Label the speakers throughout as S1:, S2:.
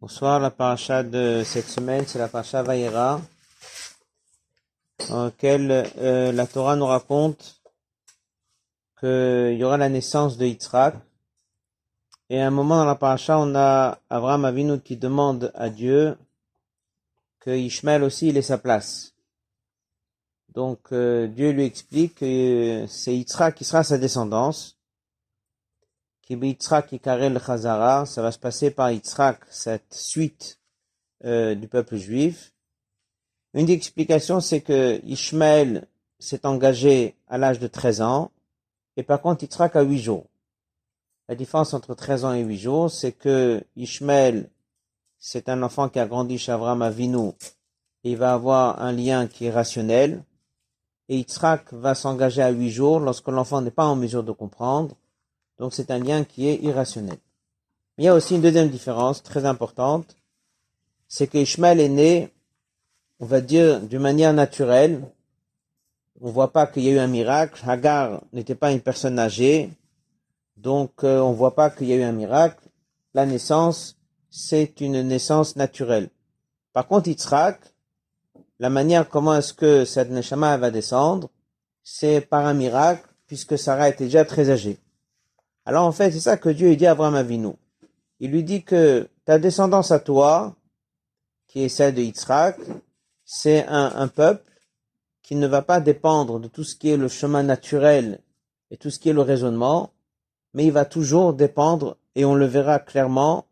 S1: Bonsoir, la paracha de cette semaine, c'est la paracha Vaïra, dans laquelle euh, la Torah nous raconte qu'il y aura la naissance de Yitzhak. Et à un moment dans la paracha, on a Abraham Avinu qui demande à Dieu que Ishmael aussi ait sa place. Donc euh, Dieu lui explique que c'est Yitzhak qui sera sa descendance Yitzhak Ikarel Chazara, ça va se passer par Yitzhak, cette suite euh, du peuple juif. Une des explications, c'est que Ishmael s'est engagé à l'âge de 13 ans, et par contre Yitzhak a 8 jours. La différence entre 13 ans et 8 jours, c'est que Ishmael, c'est un enfant qui a grandi chez Avram Avinu, et il va avoir un lien qui est rationnel, et Yitzhak va s'engager à 8 jours lorsque l'enfant n'est pas en mesure de comprendre, donc c'est un lien qui est irrationnel. Il y a aussi une deuxième différence très importante, c'est que Ishmael est né, on va dire, d'une manière naturelle. On voit pas qu'il y a eu un miracle. Hagar n'était pas une personne âgée, donc euh, on voit pas qu'il y a eu un miracle. La naissance, c'est une naissance naturelle. Par contre, Yitzhak, la manière comment est-ce que cette neshama va descendre, c'est par un miracle, puisque Sarah était déjà très âgée. Alors en fait, c'est ça que Dieu dit à Abraham Avinu. Il lui dit que ta descendance à toi, qui est celle de Yitzhak, c'est un, peuple qui ne va pas dépendre de tout ce qui est le chemin naturel et tout ce qui est le raisonnement, mais il va toujours dépendre, et on le verra clairement,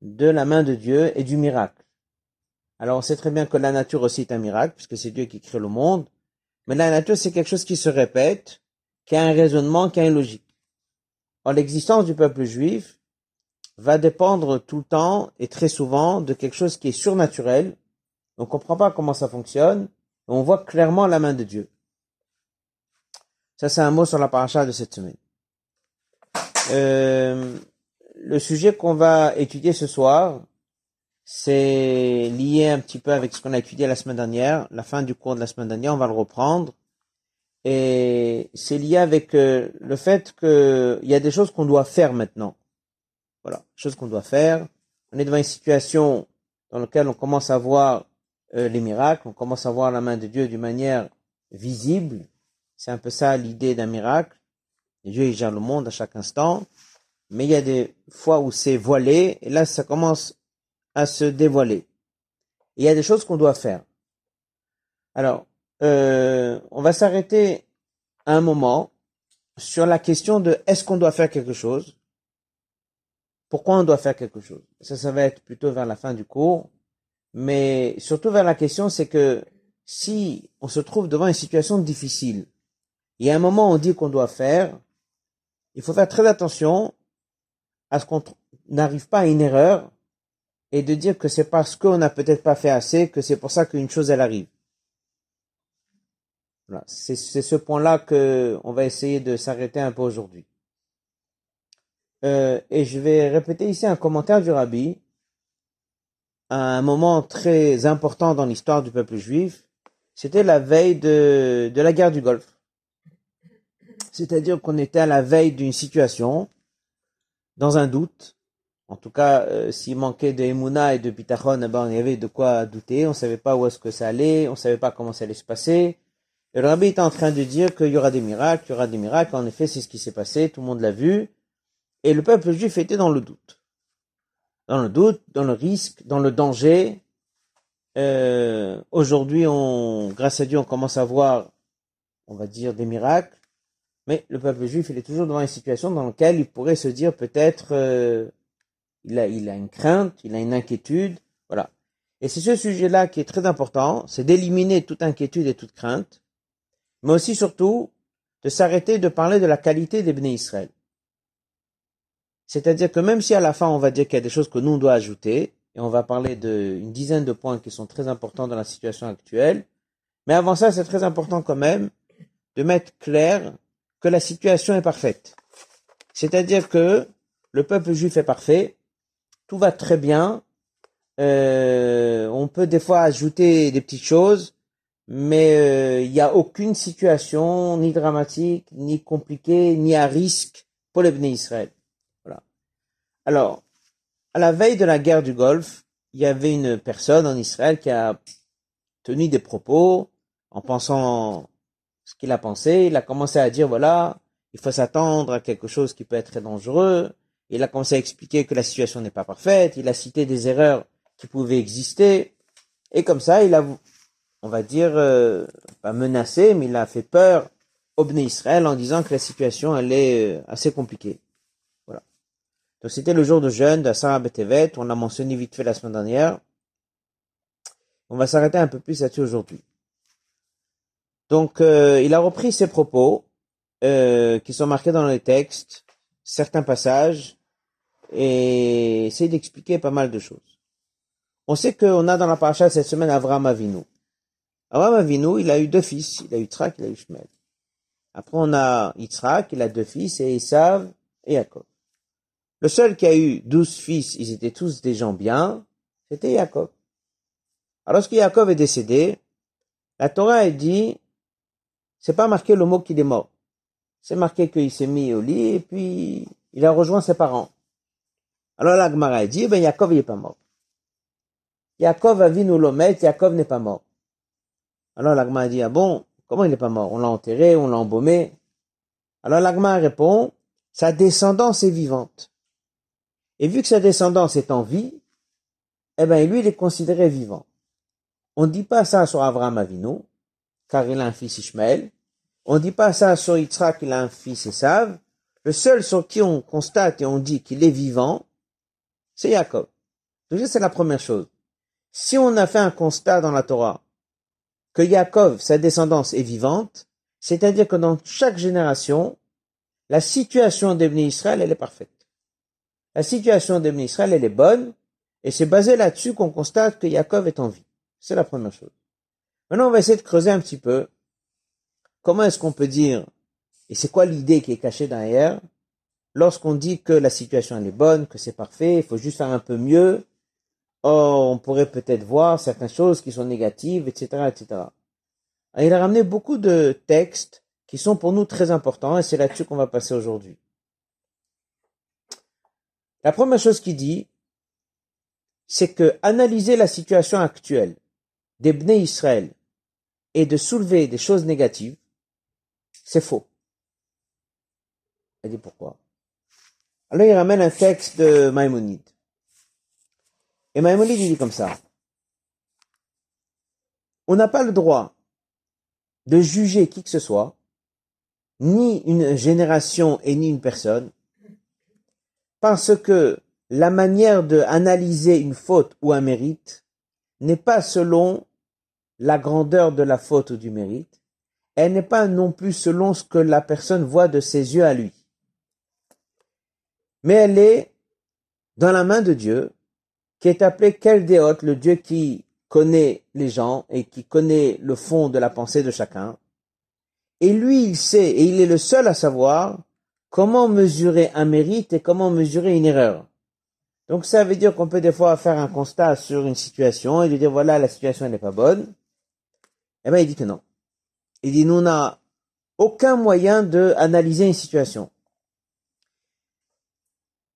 S1: de la main de Dieu et du miracle. Alors on sait très bien que la nature aussi est un miracle, puisque c'est Dieu qui crée le monde, mais la nature c'est quelque chose qui se répète, qui a un raisonnement, qui a une logique l'existence du peuple juif va dépendre tout le temps et très souvent de quelque chose qui est surnaturel. On ne comprend pas comment ça fonctionne. on voit clairement la main de Dieu. Ça, c'est un mot sur la paracha de cette semaine. Euh, le sujet qu'on va étudier ce soir, c'est lié un petit peu avec ce qu'on a étudié la semaine dernière, la fin du cours de la semaine dernière, on va le reprendre. Et c'est lié avec euh, le fait qu'il y a des choses qu'on doit faire maintenant. Voilà, choses qu'on doit faire. On est devant une situation dans laquelle on commence à voir euh, les miracles, on commence à voir la main de Dieu d'une manière visible. C'est un peu ça l'idée d'un miracle. Dieu il gère le monde à chaque instant. Mais il y a des fois où c'est voilé, et là ça commence à se dévoiler. il y a des choses qu'on doit faire. Alors, euh, on va s'arrêter un moment sur la question de est-ce qu'on doit faire quelque chose? Pourquoi on doit faire quelque chose? Ça, ça va être plutôt vers la fin du cours. Mais surtout vers la question, c'est que si on se trouve devant une situation difficile, et à un moment on dit qu'on doit faire, il faut faire très attention à ce qu'on n'arrive pas à une erreur et de dire que c'est parce qu'on n'a peut-être pas fait assez que c'est pour ça qu'une chose elle arrive. Voilà. C'est ce point-là que on va essayer de s'arrêter un peu aujourd'hui. Euh, et je vais répéter ici un commentaire du rabbi, un moment très important dans l'histoire du peuple juif. C'était la veille de, la guerre du Golfe. C'est-à-dire qu'on était à la veille d'une situation, dans un doute. En tout cas, euh, s'il manquait de Emouna et de Bitachon, eh ben, y avait de quoi douter. On savait pas où est-ce que ça allait, on savait pas comment ça allait se passer. Et le rabbi est en train de dire qu'il y aura des miracles, il y aura des miracles. En effet, c'est ce qui s'est passé, tout le monde l'a vu. Et le peuple juif était dans le doute. Dans le doute, dans le risque, dans le danger. Euh, Aujourd'hui, grâce à Dieu, on commence à voir, on va dire, des miracles. Mais le peuple juif, il est toujours dans une situation dans laquelle il pourrait se dire peut-être, euh, il, a, il a une crainte, il a une inquiétude. Voilà. Et c'est ce sujet-là qui est très important, c'est d'éliminer toute inquiétude et toute crainte mais aussi surtout de s'arrêter de parler de la qualité des béné Israël. C'est-à-dire que même si à la fin on va dire qu'il y a des choses que nous on doit ajouter, et on va parler d'une dizaine de points qui sont très importants dans la situation actuelle, mais avant ça c'est très important quand même de mettre clair que la situation est parfaite. C'est-à-dire que le peuple juif est parfait, tout va très bien, euh, on peut des fois ajouter des petites choses, mais euh, il n'y a aucune situation ni dramatique, ni compliquée, ni à risque pour les bénis Israël. Voilà. Alors, à la veille de la guerre du Golfe, il y avait une personne en Israël qui a tenu des propos en pensant ce qu'il a pensé. Il a commencé à dire, voilà, il faut s'attendre à quelque chose qui peut être très dangereux. Il a commencé à expliquer que la situation n'est pas parfaite. Il a cité des erreurs qui pouvaient exister. Et comme ça, il a, on va dire, euh, pas menacé, mais il a fait peur au Bnei Israël en disant que la situation, elle est euh, assez compliquée. Voilà. Donc c'était le jour de jeûne de Sarah Betevet. On l'a mentionné vite fait la semaine dernière. On va s'arrêter un peu plus là-dessus aujourd'hui. Donc, euh, il a repris ses propos qui sont marqués dans les textes, certains passages, et essaye d'expliquer pas mal de choses. On sait qu'on a dans la paracha cette semaine Avram Avinu. Avram Avinu, il a eu deux fils, il a eu Yitzhak, il a eu Shmuel. Après, on a Yitzhak, il a deux fils, et Esav et Jacob. Le seul qui a eu douze fils, ils étaient tous des gens bien, c'était Jacob. Alors, lorsque Jacob est décédé, la Torah a dit, c'est pas marqué le mot qu'il est mort. C'est marqué qu'il s'est mis au lit et puis il a rejoint ses parents. Alors la Gemara a dit, ben Yaakov il est pas mort. Yaakov a vu nous l'omet, Yaakov n'est pas mort. Alors la a dit, ah bon, comment il n'est pas mort? On l'a enterré, on l'a embaumé. Alors la répond, sa descendance est vivante. Et vu que sa descendance est en vie, eh ben lui il est considéré vivant. On ne dit pas ça sur Abraham Avinu, car il a un fils Ishmael. On ne dit pas ça sur Yitzhak, il a un fils Esav. Le seul sur qui on constate et on dit qu'il est vivant, c'est Jacob. Donc c'est la première chose. Si on a fait un constat dans la Torah que Jacob, sa descendance est vivante, c'est-à-dire que dans chaque génération, la situation d'Ebné Israël, elle est parfaite. La situation d'Ebné Israël, elle est bonne, et c'est basé là-dessus qu'on constate que Jacob est en vie. C'est la première chose. Maintenant, on va essayer de creuser un petit peu. Comment est-ce qu'on peut dire, et c'est quoi l'idée qui est cachée derrière, lorsqu'on dit que la situation elle est bonne, que c'est parfait, il faut juste faire un peu mieux, oh, on pourrait peut-être voir certaines choses qui sont négatives, etc., etc. il a ramené beaucoup de textes qui sont pour nous très importants et c'est là-dessus qu'on va passer aujourd'hui. La première chose qu'il dit, c'est que analyser la situation actuelle des Bnei Israël et de soulever des choses négatives, c'est faux. Elle dit pourquoi? Alors il ramène un texte de Maïmonide. Et Maïmonide dit comme ça. On n'a pas le droit de juger qui que ce soit, ni une génération et ni une personne, parce que la manière de analyser une faute ou un mérite n'est pas selon la grandeur de la faute ou du mérite, elle n'est pas non plus selon ce que la personne voit de ses yeux à lui mais elle est dans la main de Dieu, qui est appelé Keldéot, le Dieu qui connaît les gens et qui connaît le fond de la pensée de chacun. Et lui, il sait, et il est le seul à savoir comment mesurer un mérite et comment mesurer une erreur. Donc ça veut dire qu'on peut des fois faire un constat sur une situation et lui dire voilà la situation n'est pas bonne. Eh bien il dit que non. Il dit nous n'a aucun moyen de analyser une situation.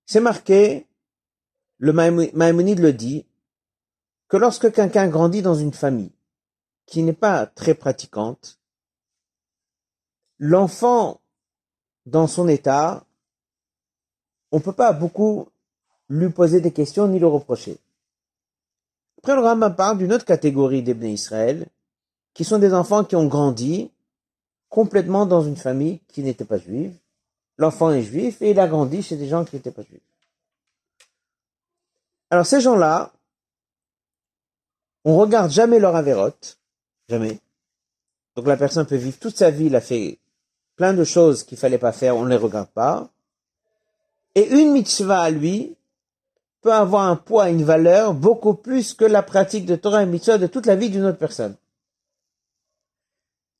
S1: C'est marqué, le Maïmonide le dit, que lorsque quelqu'un grandit dans une famille qui n'est pas très pratiquante, l'enfant, dans son état, on ne peut pas beaucoup lui poser des questions ni le reprocher. Après, le Rambam parle d'une autre catégorie d'Ebné Israël, qui sont des enfants qui ont grandi complètement dans une famille qui n'était pas juive, l'enfant est juif et il a grandi chez des gens qui n'étaient pas juifs. Alors ces gens-là, on regarde jamais leur avérote, jamais. Donc la personne peut vivre toute sa vie, il a fait plein de choses qu'il fallait pas faire, on ne les regarde pas. Et une mitzvah à lui peut avoir un poids, une valeur beaucoup plus que la pratique de Torah et mitzvah de toute la vie d'une autre personne.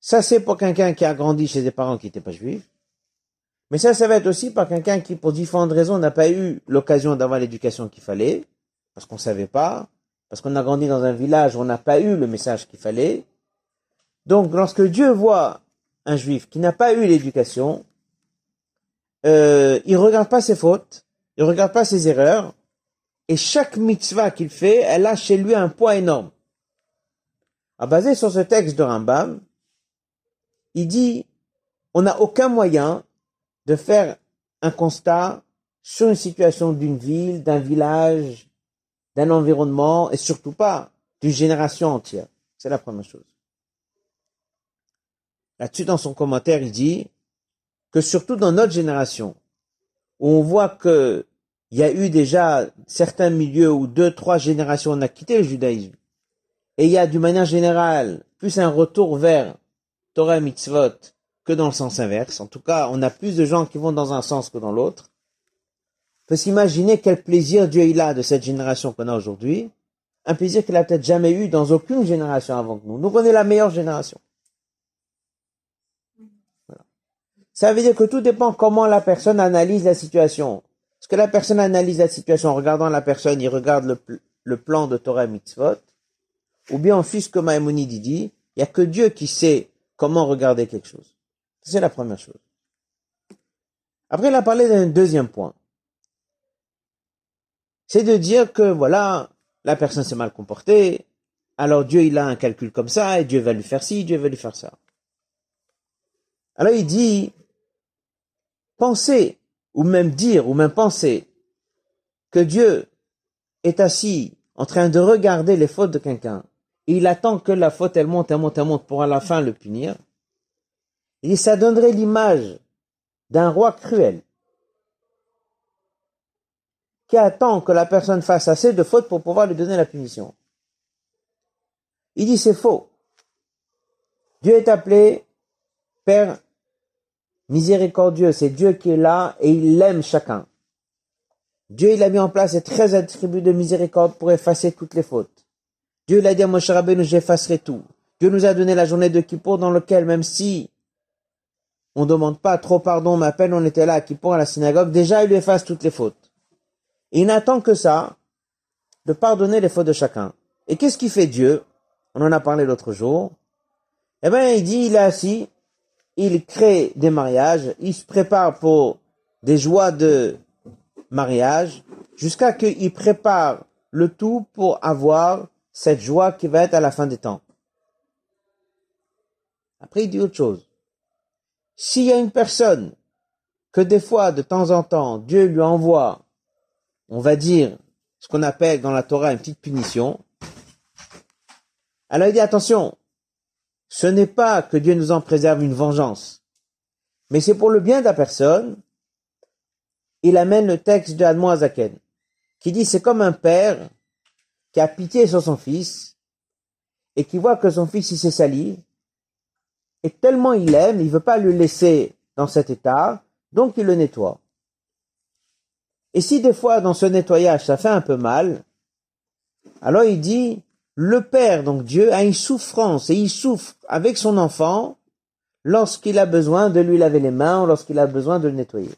S1: Ça c'est pour quelqu'un qui a grandi chez des parents qui n'étaient pas juifs. Mais ça, ça va être aussi par quelqu'un qui, pour différentes raisons, n'a pas eu l'occasion d'avoir l'éducation qu'il fallait, parce qu'on ne savait pas, parce qu'on a grandi dans un village où on n'a pas eu le message qu'il fallait. Donc, lorsque Dieu voit un juif qui n'a pas eu l'éducation, euh, il regarde pas ses fautes, il regarde pas ses erreurs, et chaque mitzvah qu'il fait, elle a chez lui un poids énorme. À basé sur ce texte de Rambam, il dit, on n'a aucun moyen de faire un constat sur une situation d'une ville, d'un village, d'un environnement, et surtout pas d'une génération entière. C'est la première chose. Là-dessus, dans son commentaire, il dit que surtout dans notre génération, où on voit que il y a eu déjà certains milieux où deux, trois générations on a quitté le judaïsme, et il y a d'une manière générale plus un retour vers Torah et mitzvot que dans le sens inverse. En tout cas, on a plus de gens qui vont dans un sens que dans l'autre. Peut s'imaginer quel plaisir Dieu il a de cette génération qu'on a aujourd'hui, un plaisir qu'il a peut-être jamais eu dans aucune génération avant que nous. Nous, on est la meilleure génération. Ça veut dire que tout dépend comment la personne analyse la situation. Est-ce que la personne analyse la situation en regardant la personne, il regarde le, plan de Torah Mitzvot, ou bien en fils comme Maïmonide dit, il n'y a que Dieu qui sait comment regarder quelque chose. C'est la première chose. Après, il a parlé d'un deuxième point. C'est de dire que, voilà, la personne s'est mal comportée, alors Dieu, il a un calcul comme ça, et Dieu va lui faire ci, Dieu va lui faire ça. Alors il dit, penser, ou même dire, ou même penser, que Dieu est assis en train de regarder les fautes de quelqu'un, et il attend que la faute, elle monte, elle monte, elle monte, pour à la fin le punir, et ça donnerait l'image d'un roi cruel, qui attend que la personne fasse assez de fautes pour pouvoir lui donner la punition. Il dit c'est faux. Dieu est appelé Père miséricordieux, c'est Dieu qui est là et il aime chacun. Dieu, il a mis en place ces 13 attributs de miséricorde pour effacer toutes les fautes. Dieu, l'a dit à Moshe Rabbeinu, j'effacerai tout. Dieu nous a donné la journée de Kippour dans lequel, même si on ne demande pas trop pardon, mais à peine on était là à Kippour à la synagogue, déjà il lui efface toutes les fautes. Il n'attend que ça, de pardonner les fautes de chacun. Et qu'est-ce qui fait Dieu? On en a parlé l'autre jour. Eh bien, il dit, il est assis, il crée des mariages, il se prépare pour des joies de mariage, jusqu'à qu'il prépare le tout pour avoir cette joie qui va être à la fin des temps. Après, il dit autre chose. S'il y a une personne que des fois, de temps en temps, Dieu lui envoie, on va dire, ce qu'on appelle dans la Torah une petite punition, alors il dit attention, ce n'est pas que Dieu nous en préserve une vengeance, mais c'est pour le bien de la personne. Il amène le texte de Admo Azaken, qui dit c'est comme un père qui a pitié sur son fils et qui voit que son fils il s'est sali et tellement il l'aime, il veut pas le laisser dans cet état, donc il le nettoie. Et si des fois dans ce nettoyage ça fait un peu mal, alors il dit le Père, donc Dieu, a une souffrance et il souffre avec son enfant lorsqu'il a besoin de lui laver les mains ou lorsqu'il a besoin de le nettoyer.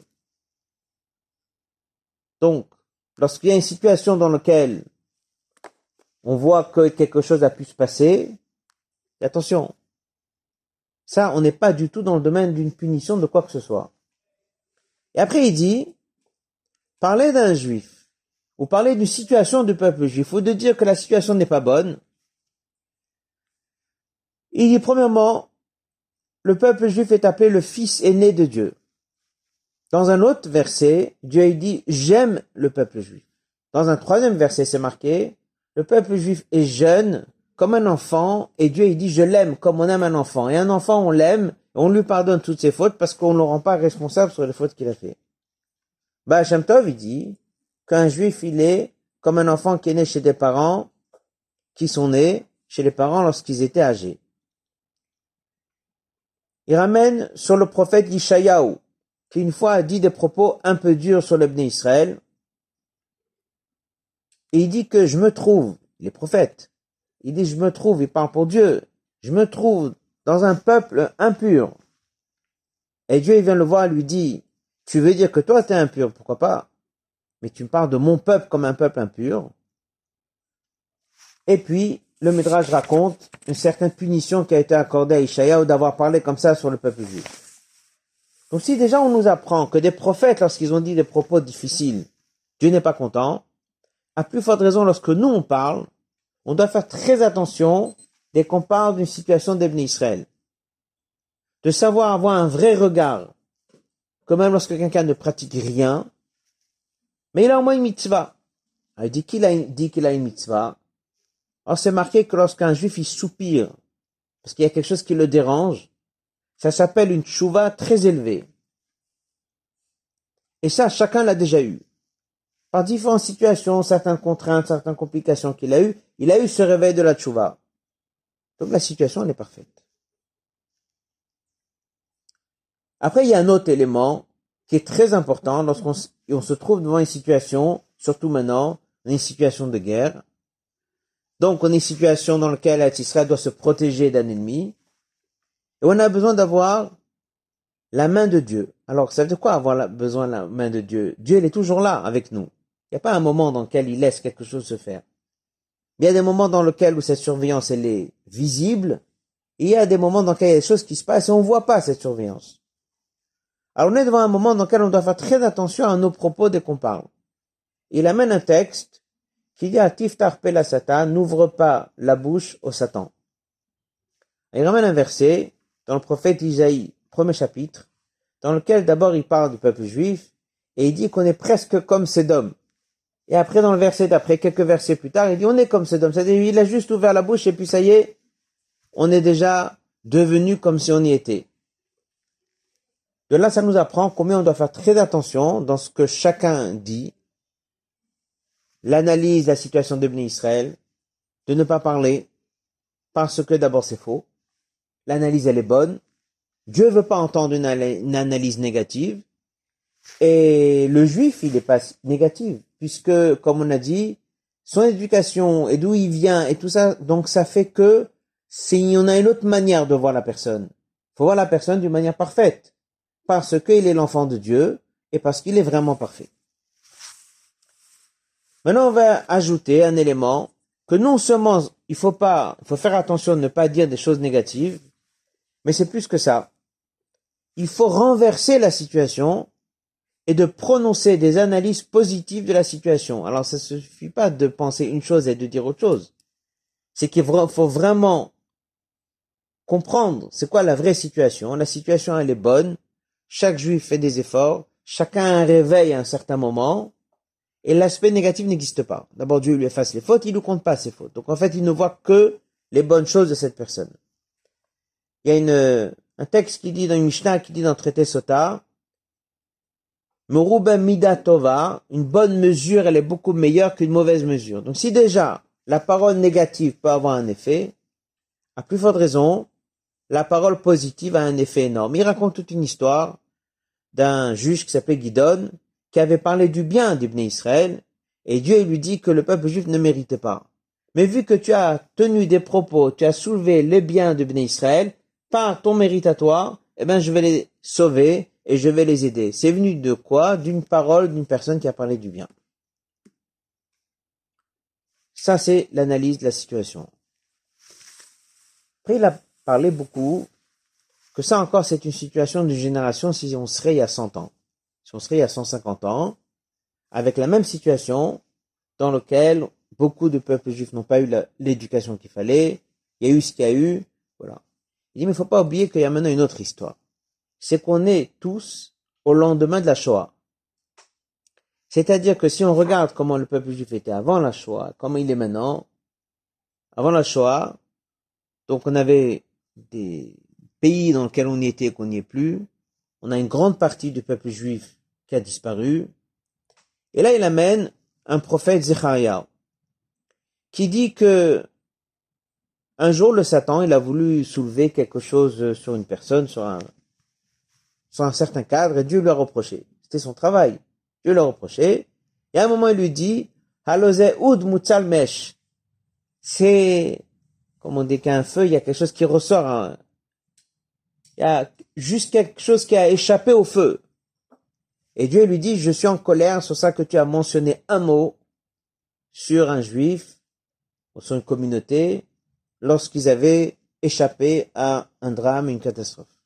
S1: Donc, lorsqu'il y a une situation dans laquelle on voit que quelque chose a pu se passer, attention, ça, on n'est pas du tout dans le domaine d'une punition de quoi que ce soit. Et après, il dit, parler d'un juif ou parler d'une situation du peuple juif, ou de dire que la situation n'est pas bonne, il dit premièrement, le peuple juif est appelé le fils aîné de Dieu. Dans un autre verset, Dieu dit j'aime le peuple juif. Dans un troisième verset, c'est marqué le peuple juif est jeune comme un enfant et Dieu il dit je l'aime comme on aime un enfant. Et un enfant on l'aime, on lui pardonne toutes ses fautes parce qu'on ne le rend pas responsable sur les fautes qu'il a fait. Bah il dit qu'un juif, il est comme un enfant qui est né chez des parents qui sont nés chez les parents lorsqu'ils étaient âgés. Il ramène sur le prophète Ishayahu, qui une fois a dit des propos un peu durs sur le Israël. Et il dit que je me trouve, les prophètes, il dit je me trouve, il parle pour Dieu, je me trouve dans un peuple impur. Et Dieu il vient le voir et lui dit, tu veux dire que toi tu es impur, pourquoi pas? Mais tu me parles de mon peuple comme un peuple impur. Et puis, le Midrash raconte une certaine punition qui a été accordée à Ishaïa d'avoir parlé comme ça sur le peuple juif. Donc si déjà on nous apprend que des prophètes, lorsqu'ils ont dit des propos difficiles, Dieu n'est pas content, à plus forte raison lorsque nous on parle, on doit faire très attention dès qu'on parle d'une situation d'Ebn Israël. De savoir avoir un vrai regard, quand même lorsque quelqu'un ne pratique rien, mais il a au moins une mitzvah. il dit qu'il a, une mitzvah. Alors c'est marqué que lorsqu'un juif il soupire, parce qu'il y a quelque chose qui le dérange, ça s'appelle une tchouva très élevée. Et ça, chacun l'a déjà eu. Par différentes situations, certaines contraintes, certaines complications qu'il a eues, il a eu ce réveil de la tchouva. Donc la situation, elle est parfaite. Après, il y a un autre élément qui est très important lorsqu'on se trouve devant une situation, surtout maintenant, une situation de guerre. Donc, on est une situation dans laquelle Israël doit se protéger d'un ennemi. Et on a besoin d'avoir la main de Dieu. Alors, ça veut dire quoi avoir besoin de la main de Dieu? Dieu, il est toujours là avec nous. Il n'y a pas un moment dans lequel il laisse quelque chose se faire. Il y a des moments dans lesquels où cette surveillance, elle est visible. Et il y a des moments dans lesquels il y a des choses qui se passent et on ne voit pas cette surveillance. Alors on est devant un moment dans lequel on doit faire très attention à nos propos dès qu'on parle. Il amène un texte qui dit à Tiftar la Satan, n'ouvre pas la bouche au Satan. il ramène un verset dans le prophète Isaïe, premier chapitre, dans lequel d'abord il parle du peuple juif, et il dit qu'on est presque comme Sédom. Et après, dans le verset d'après, quelques versets plus tard, il dit on est comme Sédom. C'est-à-dire, il a juste ouvert la bouche et puis ça y est, on est déjà devenu comme si on y était. De là, ça nous apprend combien on doit faire très attention dans ce que chacun dit, l'analyse de la situation de Israël, de ne pas parler, parce que d'abord c'est faux, l'analyse elle est bonne, Dieu veut pas entendre une, analyse négative, et le juif il n'est pas négatif, puisque comme on a dit, son éducation et d'où il vient et tout ça, donc ça fait que s'il y en a une autre manière de voir la personne, faut voir la personne d'une manière parfaite parce qu'il est l'enfant de Dieu et parce qu'il est vraiment parfait. Maintenant, on va ajouter un élément que non seulement il faut pas, il faut faire attention de ne pas dire des choses négatives, mais c'est plus que ça. Il faut renverser la situation et de prononcer des analyses positives de la situation. Alors, ça suffit pas de penser une chose et de dire autre chose. C'est qu'il faut vraiment comprendre c'est quoi la vraie situation. La situation, elle est bonne. Chaque juif fait des efforts, chacun a un réveil à un certain moment, et l'aspect négatif n'existe pas. D'abord, Dieu lui efface les fautes, il ne compte pas ses fautes. Donc en fait, il ne voit que les bonnes choses de cette personne. Il y a une, un texte qui dit dans une Mishnah, qui dit dans le traité Sota, Mida Tova, une bonne mesure, elle est beaucoup meilleure qu'une mauvaise mesure. Donc si déjà la parole négative peut avoir un effet, à plus forte raison, la parole positive a un effet énorme. Il raconte toute une histoire d'un juge qui s'appelait Guidon, qui avait parlé du bien d'Ibn Israël, et Dieu lui dit que le peuple juif ne méritait pas. Mais vu que tu as tenu des propos, tu as soulevé les biens d'Ibn Israël, par ton mérite toi, eh ben, je vais les sauver et je vais les aider. C'est venu de quoi? D'une parole d'une personne qui a parlé du bien. Ça, c'est l'analyse de la situation. Après, il a parlé beaucoup que ça encore, c'est une situation de génération si on serait il y a 100 ans. Si on serait il y a 150 ans, avec la même situation dans laquelle beaucoup de peuples juifs n'ont pas eu l'éducation qu'il fallait, il y a eu ce qu'il y a eu, voilà. Il dit, mais il faut pas oublier qu'il y a maintenant une autre histoire. C'est qu'on est tous au lendemain de la Shoah. C'est-à-dire que si on regarde comment le peuple juif était avant la Shoah, comment il est maintenant, avant la Shoah, donc on avait des pays dans lequel on était et qu'on n'y est plus. On a une grande partie du peuple juif qui a disparu. Et là, il amène un prophète Zechariah qui dit que un jour le Satan, il a voulu soulever quelque chose sur une personne, sur un, sur un certain cadre, et Dieu lui a reproché. C'était son travail. Dieu lui a reproché. Et à un moment, il lui dit. C'est, comme on dit qu'un feu, il y a quelque chose qui ressort, hein il y a juste quelque chose qui a échappé au feu. Et Dieu lui dit, je suis en colère sur ça que tu as mentionné un mot sur un juif, ou sur une communauté, lorsqu'ils avaient échappé à un drame, une catastrophe.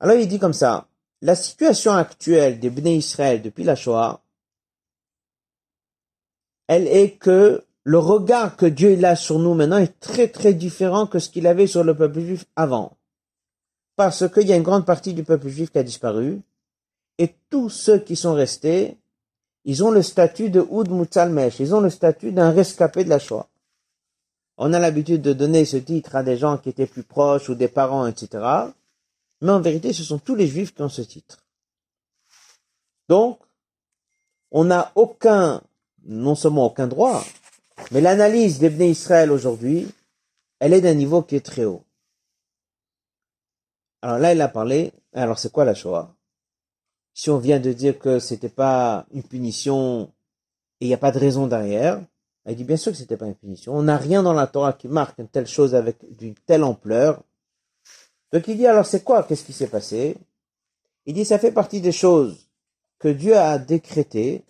S1: Alors il dit comme ça, la situation actuelle des Bnei Israël depuis la Shoah, elle est que le regard que Dieu a sur nous maintenant est très très différent que ce qu'il avait sur le peuple juif avant. Parce qu'il y a une grande partie du peuple juif qui a disparu, et tous ceux qui sont restés, ils ont le statut de Oud Mutsalmesh, ils ont le statut d'un rescapé de la Shoah. On a l'habitude de donner ce titre à des gens qui étaient plus proches ou des parents, etc. Mais en vérité, ce sont tous les juifs qui ont ce titre. Donc, on n'a aucun, non seulement aucun droit, mais l'analyse des Israël aujourd'hui, elle est d'un niveau qui est très haut. Alors là, il a parlé, alors c'est quoi la Shoah? Si on vient de dire que c'était pas une punition et il n'y a pas de raison derrière, il dit bien sûr que c'était pas une punition. On n'a rien dans la Torah qui marque une telle chose avec d'une telle ampleur. Donc il dit alors c'est quoi? Qu'est-ce qui s'est passé? Il dit ça fait partie des choses que Dieu a décrétées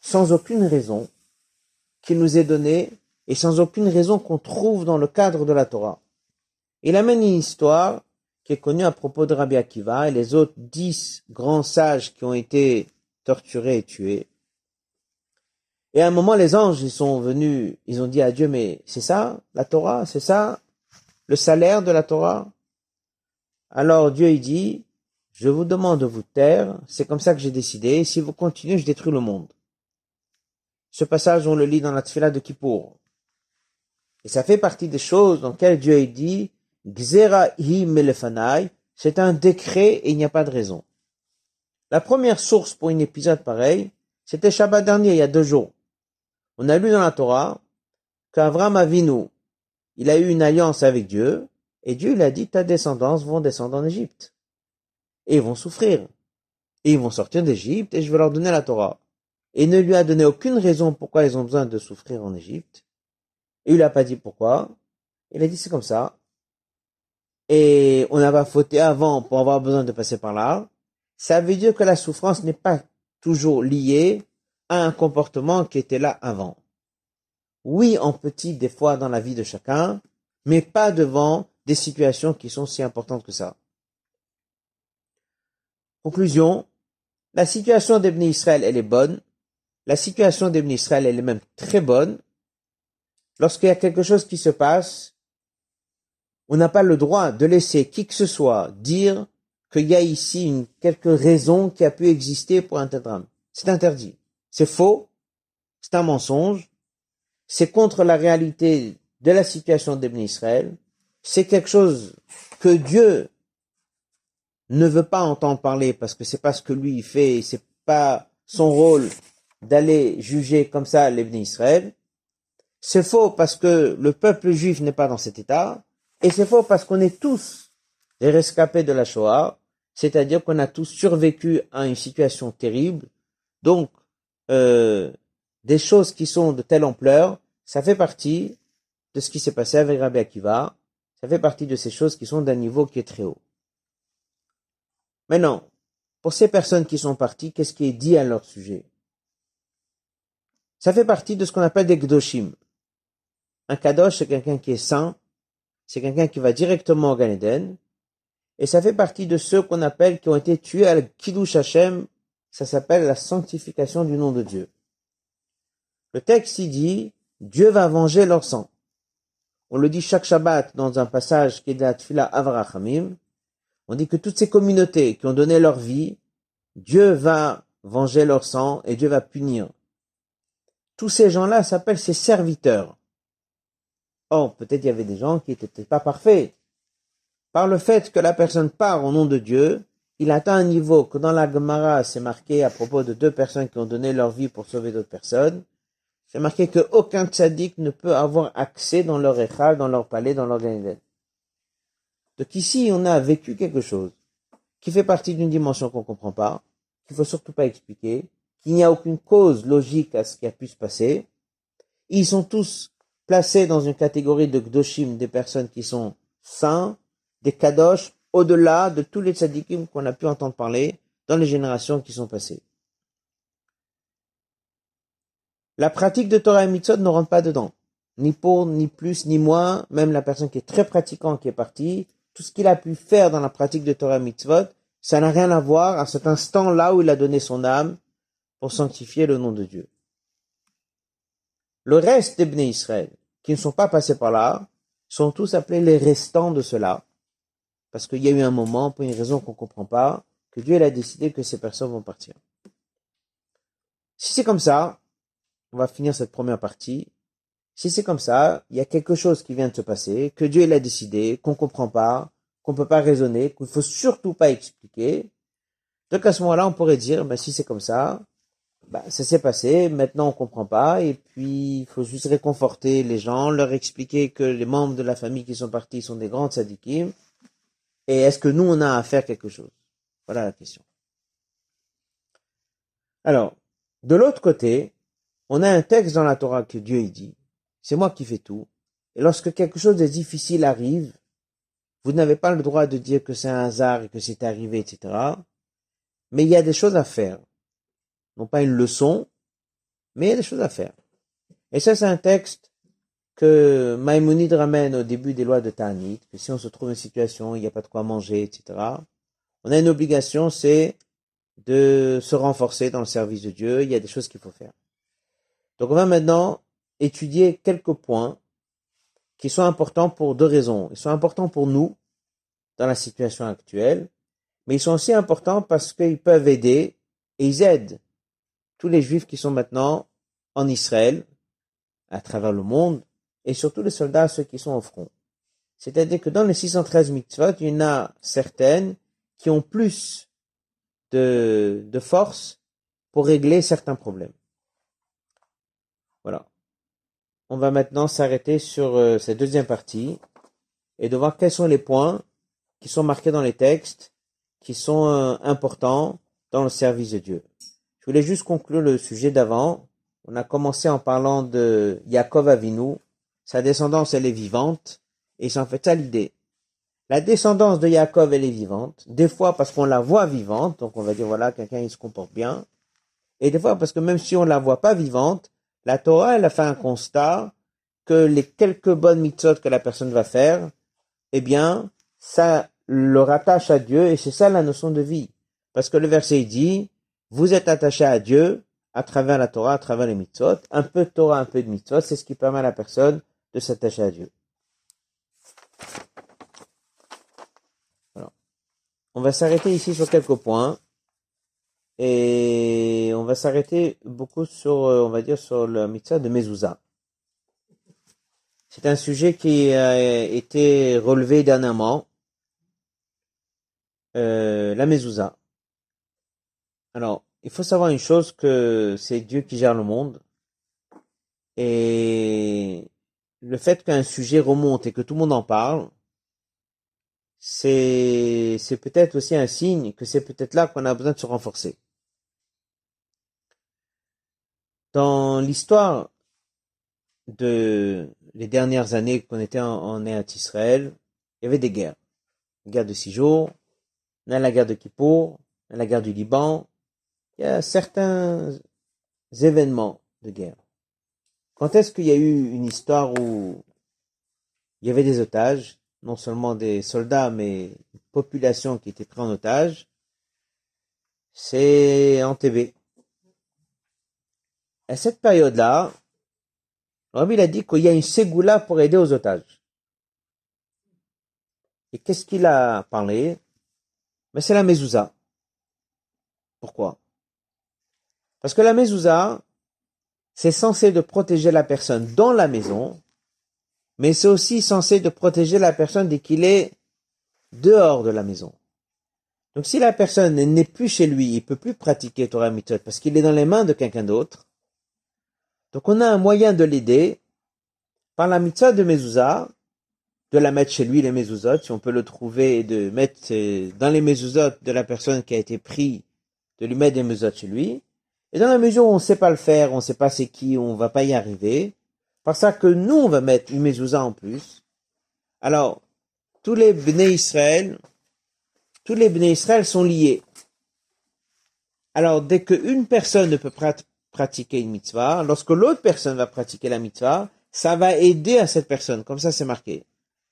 S1: sans aucune raison qui nous est donné et sans aucune raison qu'on trouve dans le cadre de la Torah. Il amène une histoire connue à propos de Rabbi Akiva et les autres dix grands sages qui ont été torturés et tués. Et à un moment, les anges, ils sont venus, ils ont dit à Dieu, mais c'est ça, la Torah, c'est ça, le salaire de la Torah? Alors Dieu, il dit, je vous demande de vous taire, c'est comme ça que j'ai décidé, si vous continuez, je détruis le monde. Ce passage, on le lit dans la Tfila de Kippour. Et ça fait partie des choses dans lesquelles Dieu a dit, Gzera c'est un décret et il n'y a pas de raison. La première source pour un épisode pareil, c'était Shabbat dernier, il y a deux jours. On a lu dans la Torah qu'Avram Avinu, il a eu une alliance avec Dieu, et Dieu il a dit, ta descendance vont descendre en Égypte. Et ils vont souffrir. Et ils vont sortir d'Égypte, et je vais leur donner la Torah et ne lui a donné aucune raison pourquoi ils ont besoin de souffrir en Égypte. Et il n'a pas dit pourquoi. Il a dit c'est comme ça. Et on pas fauté avant pour avoir besoin de passer par là. Ça veut dire que la souffrance n'est pas toujours liée à un comportement qui était là avant. Oui, en petit, des fois dans la vie de chacun, mais pas devant des situations qui sont si importantes que ça. Conclusion, la situation d'Ebné Israël, elle est bonne, la situation des Israël elle est même très bonne. Lorsqu'il y a quelque chose qui se passe, on n'a pas le droit de laisser qui que ce soit dire qu'il y a ici une quelque raison qui a pu exister pour un tel drame. C'est interdit. C'est faux. C'est un mensonge. C'est contre la réalité de la situation des Israël. C'est quelque chose que Dieu ne veut pas entendre parler parce que c'est pas ce que lui fait, c'est pas son rôle d'aller juger comme ça les Israël. C'est faux parce que le peuple juif n'est pas dans cet état, et c'est faux parce qu'on est tous les rescapés de la Shoah, c'est-à-dire qu'on a tous survécu à une situation terrible. Donc, euh, des choses qui sont de telle ampleur, ça fait partie de ce qui s'est passé avec Rabbi Akiva, ça fait partie de ces choses qui sont d'un niveau qui est très haut. Maintenant, pour ces personnes qui sont parties, qu'est-ce qui est dit à leur sujet? Ça fait partie de ce qu'on appelle des Gdoshim. Un Kadosh, c'est quelqu'un qui est saint, c'est quelqu'un qui va directement au Gan Eden, et ça fait partie de ceux qu'on appelle qui ont été tués à Kiddush Hashem, ça s'appelle la sanctification du nom de Dieu. Le texte y dit, Dieu va venger leur sang. On le dit chaque Shabbat dans un passage qui est de la Tfila Avrachamim. On dit que toutes ces communautés qui ont donné leur vie, Dieu va venger leur sang et Dieu va punir tous ces gens-là s'appellent ses serviteurs. Oh, peut-être il y avait des gens qui n'étaient pas parfaits. Par le fait que la personne part au nom de Dieu, il atteint un niveau que dans la Gemara, c'est marqué à propos de deux personnes qui ont donné leur vie pour sauver d'autres personnes. C'est marqué qu'aucun tzaddik ne peut avoir accès dans leur échal, dans leur palais, dans leur Donc ici, on a vécu quelque chose qui fait partie d'une dimension qu'on ne comprend pas, qu'il faut surtout pas expliquer, qu'il n'y a aucune cause logique à ce qui a pu se passer. Ils sont tous placés dans une catégorie de Gdoshim, des personnes qui sont saints, des Kadosh, au-delà de tous les tzadikim qu'on a pu entendre parler dans les générations qui sont passées. La pratique de Torah et Mitzvot ne rentre pas dedans. Ni pour, ni plus, ni moins. Même la personne qui est très pratiquante, qui est partie, tout ce qu'il a pu faire dans la pratique de Torah et Mitzvot, ça n'a rien à voir à cet instant là où il a donné son âme, pour sanctifier le nom de Dieu. Le reste des Bnei Israël, qui ne sont pas passés par là, sont tous appelés les restants de cela. Parce qu'il y a eu un moment, pour une raison qu'on ne comprend pas, que Dieu a décidé que ces personnes vont partir. Si c'est comme ça, on va finir cette première partie. Si c'est comme ça, il y a quelque chose qui vient de se passer, que Dieu l'a décidé, qu'on comprend pas, qu'on peut pas raisonner, qu'il faut surtout pas expliquer. Donc à ce moment-là, on pourrait dire, ben, si c'est comme ça, ben, ça s'est passé, maintenant on comprend pas, et puis il faut juste réconforter les gens, leur expliquer que les membres de la famille qui sont partis sont des grandes sadikim, et est-ce que nous on a à faire quelque chose? Voilà la question. Alors, de l'autre côté, on a un texte dans la Torah que Dieu dit, c'est moi qui fais tout. Et lorsque quelque chose de difficile arrive, vous n'avez pas le droit de dire que c'est un hasard et que c'est arrivé, etc. Mais il y a des choses à faire. Non pas une leçon, mais il y a des choses à faire. Et ça, c'est un texte que Maïmonide ramène au début des lois de Ta'anit, que si on se trouve dans une situation, il n'y a pas de quoi manger, etc. On a une obligation, c'est de se renforcer dans le service de Dieu. Il y a des choses qu'il faut faire. Donc on va maintenant étudier quelques points qui sont importants pour deux raisons. Ils sont importants pour nous dans la situation actuelle, mais ils sont aussi importants parce qu'ils peuvent aider et ils aident tous les juifs qui sont maintenant en Israël, à travers le monde, et surtout les soldats, ceux qui sont au front. C'est-à-dire que dans les 613 mitzvot, il y en a certaines qui ont plus de, force pour régler certains problèmes. Voilà. On va maintenant s'arrêter sur euh, cette deuxième partie et de voir quels sont les points qui sont marqués dans les textes, qui sont euh, importants dans le service de Dieu. Je voulais juste conclure le sujet d'avant. On a commencé en parlant de Yaakov Avinu. Sa descendance, elle est vivante. Et c'est en fait ça l'idée. La descendance de Yaakov, elle est vivante. Des fois parce qu'on la voit vivante. Donc on va dire, voilà, quelqu'un, il se comporte bien. Et des fois parce que même si on la voit pas vivante, la Torah, elle a fait un constat que les quelques bonnes mitzvot que la personne va faire, eh bien, ça le rattache à Dieu et c'est ça la notion de vie. Parce que le verset dit, vous êtes attaché à Dieu à travers la Torah, à travers les mitzvot. Un peu de Torah, un peu de mitzvot, c'est ce qui permet à la personne de s'attacher à Dieu. On va s'arrêter ici sur quelques points. Et on va s'arrêter beaucoup sur, euh, on va dire, sur le mitzvah de Mezouza. C'est un sujet qui a été relevé dernièrement. Euh, la Mezouza. Alors, il faut savoir une chose que c'est Dieu qui gère le monde. Et le fait qu'un sujet remonte et que tout le monde en parle, c'est, peut-être aussi un signe que c'est peut-être là qu'on a besoin de se renforcer. Dans l'histoire de les dernières années qu'on était en, en Israël, il y avait des guerres. La guerre de six jours, la guerre de Kippour, la guerre du Liban. Il y a certains événements de guerre. Quand est-ce qu'il y a eu une histoire où il y avait des otages, non seulement des soldats, mais une population qui était prise en otage? C'est en TV. À cette période-là, Rabbi a dit qu'il y a une ségoula pour aider aux otages. Et qu'est-ce qu'il a parlé? Mais c'est la mezouza. Pourquoi? Parce que la mezouza, c'est censé de protéger la personne dans la maison, mais c'est aussi censé de protéger la personne dès qu'il est dehors de la maison. Donc si la personne n'est plus chez lui, il peut plus pratiquer Torah Mitzvot parce qu'il est dans les mains de quelqu'un d'autre, donc on a un moyen de l'aider par la mitzvah de mezuzah, de la mettre chez lui les mezuzot, si on peut le trouver, et de mettre euh, dans les mezuzot de la personne qui a été pris, de lui mettre des mezuzot chez lui. Et dans la mesure où on ne sait pas le faire, on ne sait pas c'est qui, on va pas y arriver, par ça que nous on va mettre une mezuzah en plus. Alors, tous les Bnei Israël, tous les Bnei Israël sont liés. Alors, dès qu'une personne ne peut pratiquer une mitzvah, lorsque l'autre personne va pratiquer la mitzvah, ça va aider à cette personne. Comme ça, c'est marqué.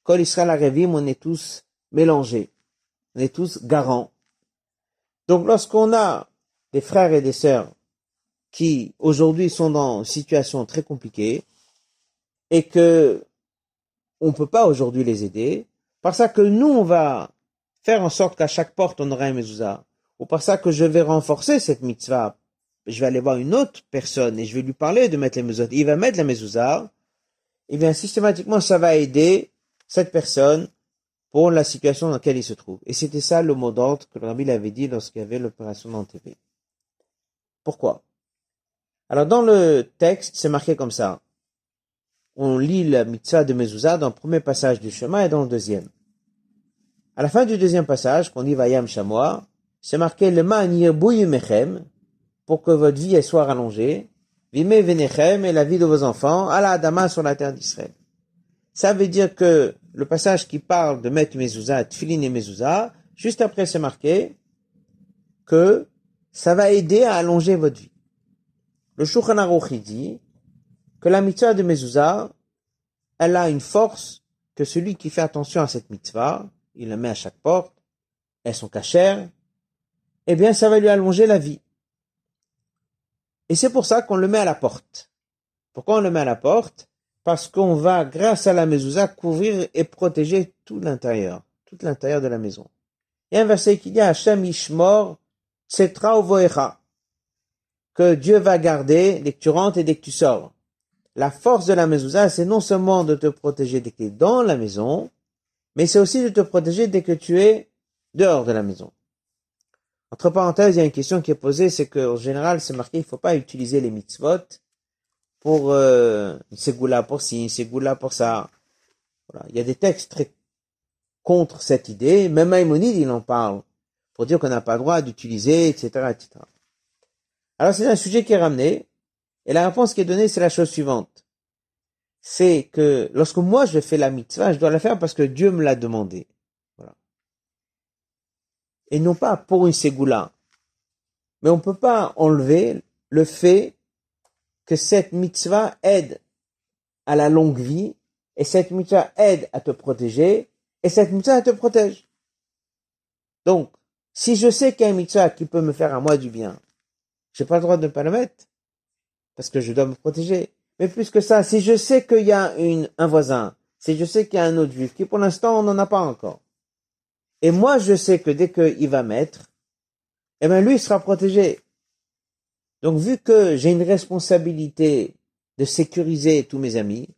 S1: Quand Israël arrive, on est tous mélangés. On est tous garants. Donc, lorsqu'on a des frères et des sœurs qui aujourd'hui sont dans une situation très compliquée et que on peut pas aujourd'hui les aider, par ça que nous on va faire en sorte qu'à chaque porte on aura un mezouza, ou par ça que je vais renforcer cette mitzvah, je vais aller voir une autre personne et je vais lui parler de mettre les mezuzot, il va mettre la mezouza, et bien systématiquement ça va aider cette personne pour la situation dans laquelle il se trouve. Et c'était ça le mot d'ordre que le rabbi avait dit lorsqu'il y avait l'opération d'Antépé. Pourquoi? Alors dans le texte, c'est marqué comme ça. On lit la mitzvah de Mezuzah dans le premier passage du chemin et dans le deuxième. À la fin du deuxième passage, qu'on dit Vayam Shamoa, c'est marqué le Ma'anir Mechem, pour que votre vie soit rallongée, Vime Venechem et la vie de vos enfants, à la Adama sur la terre d'Israël. Ça veut dire que le passage qui parle de mettre mezouza, tfilin et juste après c'est marqué que ça va aider à allonger votre vie. Le Shulchan Aruch dit que la mitzvah de mezouza, elle a une force que celui qui fait attention à cette mitzvah, il la met à chaque porte, elles sont cachères, eh bien ça va lui allonger la vie. Et c'est pour ça qu'on le met à la porte. Pourquoi on le met à la porte? Parce qu'on va, grâce à la mezouza, couvrir et protéger tout l'intérieur, tout l'intérieur de la maison. Il y a un verset qui dit Hachem Ishmor Tsetra Voecha, que Dieu va garder dès que tu rentres et dès que tu sors. La force de la mezouza, c'est non seulement de te protéger dès que tu es dans la maison, mais c'est aussi de te protéger dès que tu es dehors de la maison. Entre parenthèses, il y a une question qui est posée, c'est qu'en général, c'est marqué, il ne faut pas utiliser les mitzvot pour euh, une pour ci, une pour ça. Voilà. Il y a des textes très contre cette idée. Même Maïmonide, il en parle pour dire qu'on n'a pas le droit d'utiliser, etc., etc. Alors c'est un sujet qui est ramené, et la réponse qui est donnée, c'est la chose suivante. C'est que lorsque moi je fais la mitzvah, je dois la faire parce que Dieu me l'a demandé. Voilà. Et non pas pour une ségoula. Mais on ne peut pas enlever le fait que cette mitzvah aide à la longue vie, et cette mitzvah aide à te protéger, et cette mitzvah te protège. Donc, si je sais qu'il y a une mitzvah qui peut me faire à moi du bien, j'ai pas le droit de ne pas le mettre, parce que je dois me protéger. Mais plus que ça, si je sais qu'il y a une, un voisin, si je sais qu'il y a un autre juif, qui pour l'instant on n'en a pas encore, et moi je sais que dès qu'il va mettre, eh bien lui sera protégé. Donc vu que j'ai une responsabilité de sécuriser tous mes amis,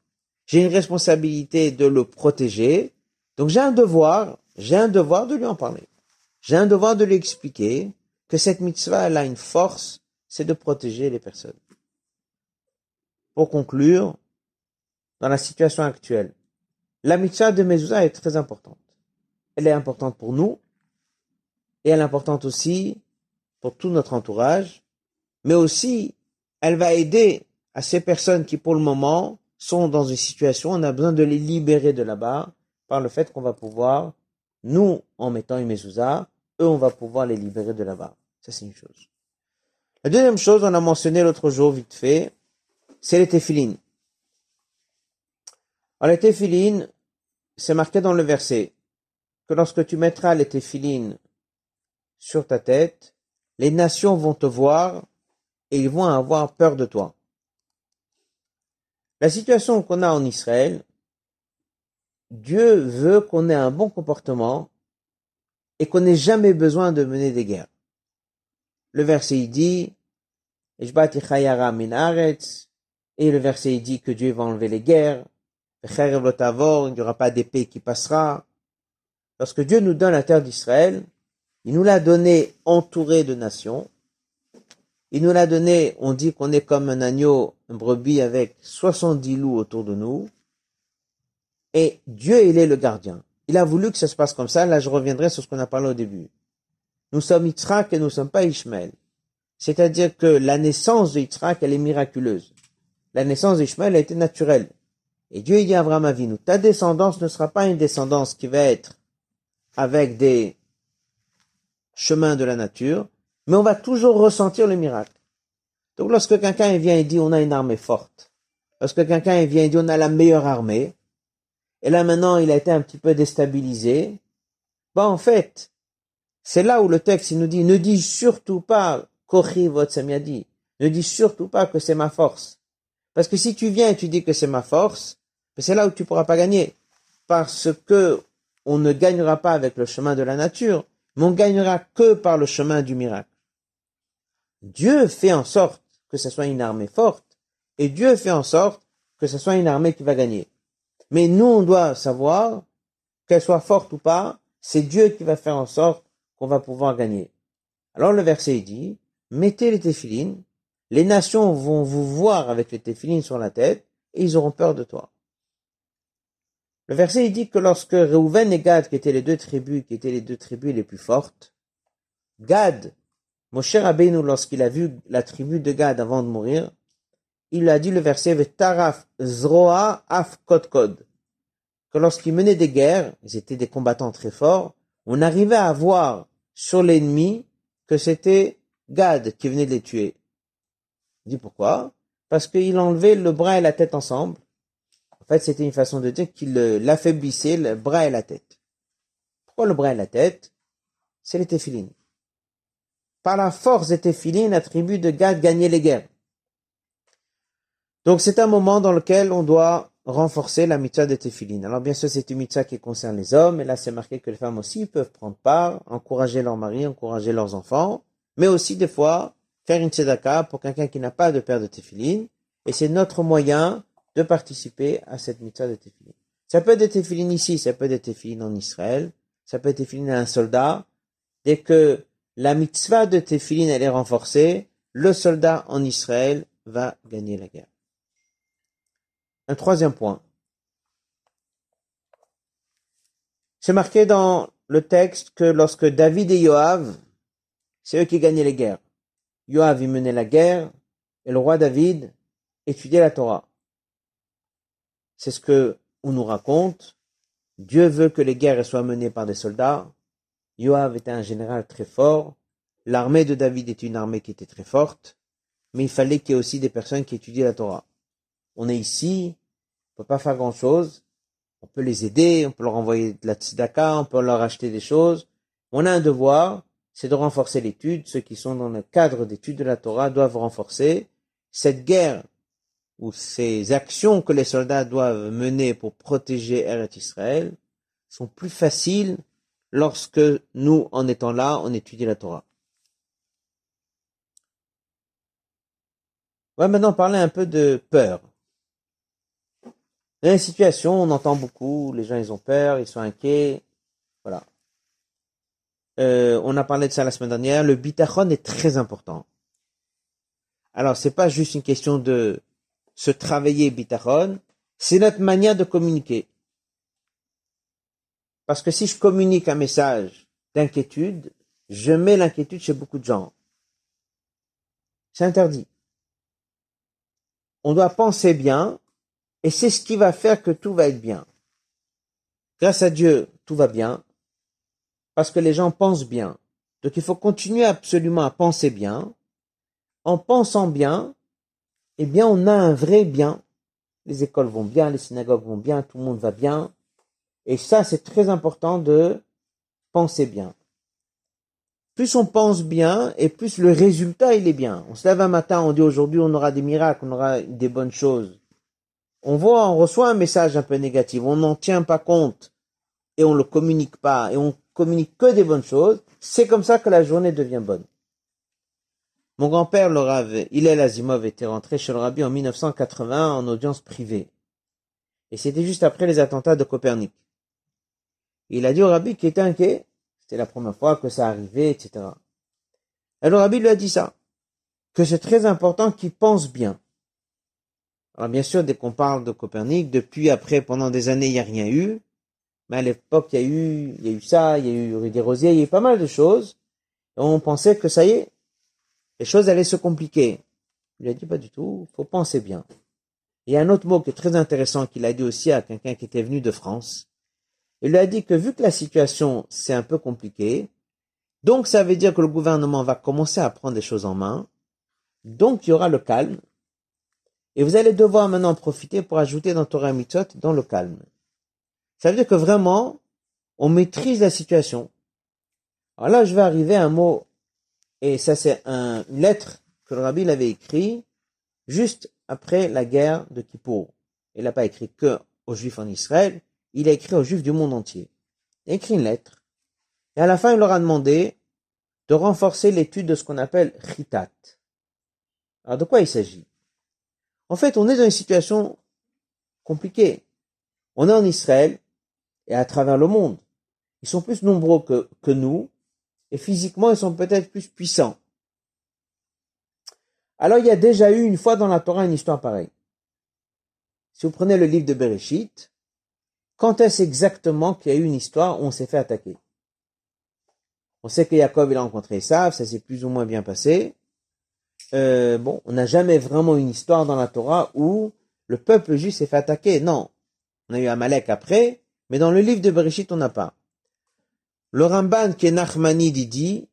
S1: j'ai une responsabilité de le protéger, donc j'ai un devoir, j'ai un devoir de lui en parler. J'ai un devoir de lui expliquer que cette mitzvah, elle a une force, c'est de protéger les personnes. Pour conclure, dans la situation actuelle, la mitzvah de Mezouza est très importante. Elle est importante pour nous, et elle est importante aussi pour tout notre entourage, mais aussi elle va aider à ces personnes qui pour le moment sont dans une situation, on a besoin de les libérer de là-bas par le fait qu'on va pouvoir, nous, en mettant une mezouza, eux, on va pouvoir les libérer de là-bas. Ça, c'est une chose. La deuxième chose, on a mentionné l'autre jour, vite fait, c'est les téphilines. Alors, les téphilines, c'est marqué dans le verset que lorsque tu mettras les téphilines sur ta tête, les nations vont te voir et ils vont avoir peur de toi. La situation qu'on a en Israël, Dieu veut qu'on ait un bon comportement et qu'on n'ait jamais besoin de mener des guerres. Le verset dit, et le verset dit que Dieu va enlever les guerres, il n'y aura pas d'épée qui passera. Lorsque Dieu nous donne la terre d'Israël, il nous l'a donné entouré de nations, il nous l'a donné, on dit qu'on est comme un agneau, un brebis avec 70 loups autour de nous. Et Dieu, il est le gardien. Il a voulu que ça se passe comme ça. Là, je reviendrai sur ce qu'on a parlé au début. Nous sommes Yitzhak et nous ne sommes pas Ishmael. C'est-à-dire que la naissance de Yitzhak, elle est miraculeuse. La naissance d'Ishmael a été naturelle. Et Dieu dit à Abraham Avinu, ta descendance ne sera pas une descendance qui va être avec des chemins de la nature, mais on va toujours ressentir le miracle. Donc lorsque quelqu'un vient et dit on a une armée forte, lorsque quelqu'un vient et dit on a la meilleure armée, et là maintenant il a été un petit peu déstabilisé, ben en fait, c'est là où le texte il nous dit ne dis surtout pas Kochi dit. Ne dis surtout pas que c'est ma force. Parce que si tu viens et tu dis que c'est ma force, ben c'est là où tu pourras pas gagner. Parce que on ne gagnera pas avec le chemin de la nature, mais on gagnera que par le chemin du miracle. Dieu fait en sorte que ce soit une armée forte, et Dieu fait en sorte que ce soit une armée qui va gagner. Mais nous, on doit savoir qu'elle soit forte ou pas, c'est Dieu qui va faire en sorte qu'on va pouvoir gagner. Alors le verset dit, mettez les téphilines, les nations vont vous voir avec les téphilines sur la tête, et ils auront peur de toi. Le verset dit que lorsque Reuven et Gad, qui étaient les deux tribus, qui étaient les deux tribus les plus fortes, Gad, Moshe Rabbeinu, lorsqu'il a vu la tribu de Gad avant de mourir, il a dit le verset Zroa Kod que lorsqu'ils menaient des guerres, ils étaient des combattants très forts, on arrivait à voir sur l'ennemi que c'était Gad qui venait de les tuer. Il dit pourquoi? Parce qu'il enlevait le bras et la tête ensemble. En fait, c'était une façon de dire qu'il l'affaiblissait, le bras et la tête. Pourquoi le bras et la tête? C'est les téphilines. Par la force des téphilines, la tribu de Gad gagnait les guerres. Donc c'est un moment dans lequel on doit renforcer la mitzvah de téphilines. Alors bien sûr, c'est une mitzvah qui concerne les hommes, et là c'est marqué que les femmes aussi peuvent prendre part, encourager leur mari, encourager leurs enfants, mais aussi des fois faire une tzedaka pour quelqu'un qui n'a pas de père de téphilines, et c'est notre moyen de participer à cette mitzvah de téphilines. Ça peut être des ici, ça peut être des en Israël, ça peut être téphilines à un soldat. Dès que la mitzvah de téphilines elle est renforcée, le soldat en Israël va gagner la guerre. Un troisième point. C'est marqué dans le texte que lorsque David et Joab, c'est eux qui gagnaient les guerres. Joab y menait la guerre et le roi David étudiait la Torah. C'est ce que on nous raconte. Dieu veut que les guerres soient menées par des soldats. Joab était un général très fort. L'armée de David est une armée qui était très forte. Mais il fallait qu'il y ait aussi des personnes qui étudient la Torah on est ici, on peut pas faire grand chose. On peut les aider, on peut leur envoyer de la tzedaka, on peut leur acheter des choses. On a un devoir, c'est de renforcer l'étude. Ceux qui sont dans le cadre d'études de la Torah doivent renforcer cette guerre ou ces actions que les soldats doivent mener pour protéger Eretz Israël sont plus faciles lorsque nous, en étant là, on étudie la Torah. On va maintenant parler un peu de peur. Dans les situations, on entend beaucoup, les gens ils ont peur, ils sont inquiets, voilà. Euh, on a parlé de ça la semaine dernière. Le bitachon est très important. Alors c'est pas juste une question de se travailler bitachon, c'est notre manière de communiquer. Parce que si je communique un message d'inquiétude, je mets l'inquiétude chez beaucoup de gens. C'est interdit. On doit penser bien et c'est ce qui va faire que tout va être bien. Grâce à Dieu, tout va bien, parce que les gens pensent bien. Donc il faut continuer absolument à penser bien. En pensant bien, eh bien on a un vrai bien. Les écoles vont bien, les synagogues vont bien, tout le monde va bien. Et ça, c'est très important de penser bien. Plus on pense bien, et plus le résultat, il est bien. On se lève un matin, on dit aujourd'hui on aura des miracles, on aura des bonnes choses on voit, on reçoit un message un peu négatif, on n'en tient pas compte et on le communique pas et on communique que des bonnes choses, c'est comme ça que la journée devient bonne. Mon grand-père, le Rav Hillel Azimov, était rentré chez le Rabbi en 1980 en audience privée. Et c'était juste après les attentats de Copernic. Il a dit au Rabbi qu'il était inquiet. C'était la première fois que ça arrivait, etc. Et le Rabbi lui a dit ça. Que c'est très important qu'il pense bien. Alors bien sûr, dès qu'on parle de Copernic, depuis après, pendant des années, il n'y a rien eu. Mais à l'époque, il y a eu, y a eu ça, il y a eu Rudy Rosier, il y a eu pas mal de choses. On pensait que ça y est, les choses allaient se compliquer. Il a dit pas du tout, faut penser bien. Il y a un autre mot qui est très intéressant qu'il a dit aussi à quelqu'un qui était venu de France. Il lui a dit que vu que la situation c'est un peu compliquée, donc ça veut dire que le gouvernement va commencer à prendre des choses en main, donc il y aura le calme, et vous allez devoir maintenant profiter pour ajouter dans Torah Mitzot dans le calme. Ça veut dire que vraiment, on maîtrise la situation. Alors là, je vais arriver à un mot, et ça c'est une lettre que le rabbi l'avait écrit juste après la guerre de Kippour. Il n'a pas écrit que aux juifs en Israël, il a écrit aux juifs du monde entier. Il a écrit une lettre. Et à la fin, il leur a demandé de renforcer l'étude de ce qu'on appelle chitat. Alors de quoi il s'agit? En fait, on est dans une situation compliquée. On est en Israël et à travers le monde. Ils sont plus nombreux que, nous et physiquement ils sont peut-être plus puissants. Alors il y a déjà eu une fois dans la Torah une histoire pareille. Si vous prenez le livre de Bereshit, quand est-ce exactement qu'il y a eu une histoire où on s'est fait attaquer? On sait que Jacob il a rencontré Esav, ça s'est plus ou moins bien passé. Euh, bon, on n'a jamais vraiment une histoire dans la Torah où le peuple juif s'est fait attaquer. Non, on a eu Amalek après, mais dans le livre de Bereshit, on n'a pas. Le Ramban qui est dit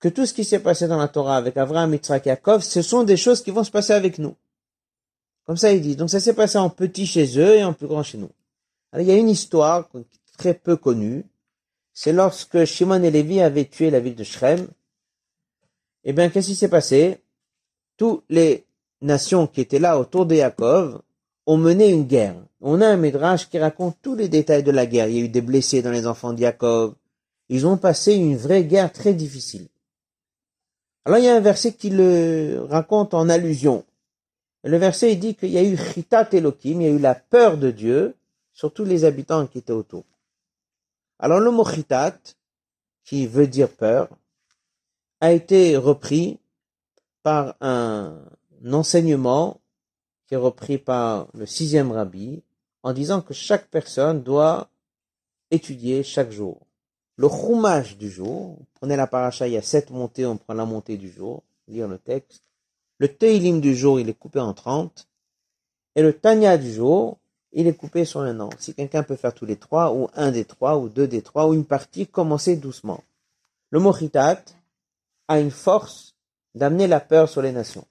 S1: que tout ce qui s'est passé dans la Torah avec Avraham, Yitzhak Yaakov, ce sont des choses qui vont se passer avec nous. Comme ça, il dit. Donc ça s'est passé en petit chez eux et en plus grand chez nous. Alors, il y a une histoire très peu connue. C'est lorsque Shimon et Lévi avaient tué la ville de Shrem. Eh bien, qu'est-ce qui s'est passé? Toutes les nations qui étaient là autour de Yaakov ont mené une guerre. On a un médrage qui raconte tous les détails de la guerre. Il y a eu des blessés dans les enfants de Yaakov. Ils ont passé une vraie guerre très difficile. Alors il y a un verset qui le raconte en allusion. Le verset dit qu'il y a eu chitat Elohim, il y a eu la peur de Dieu sur tous les habitants qui étaient autour. Alors le mot chitat, qui veut dire peur, a été repris par un enseignement qui est repris par le sixième rabbi en disant que chaque personne doit étudier chaque jour. Le roumage du jour, prenez la paracha, il y a sept montées, on prend la montée du jour, lire le texte. Le Teilim du jour, il est coupé en trente. Et le Tanya du jour, il est coupé sur un an. Si quelqu'un peut faire tous les trois, ou un des trois, ou deux des trois, ou une partie, commencez doucement. Le Mochitat a une force d'amener la peur sur les nations.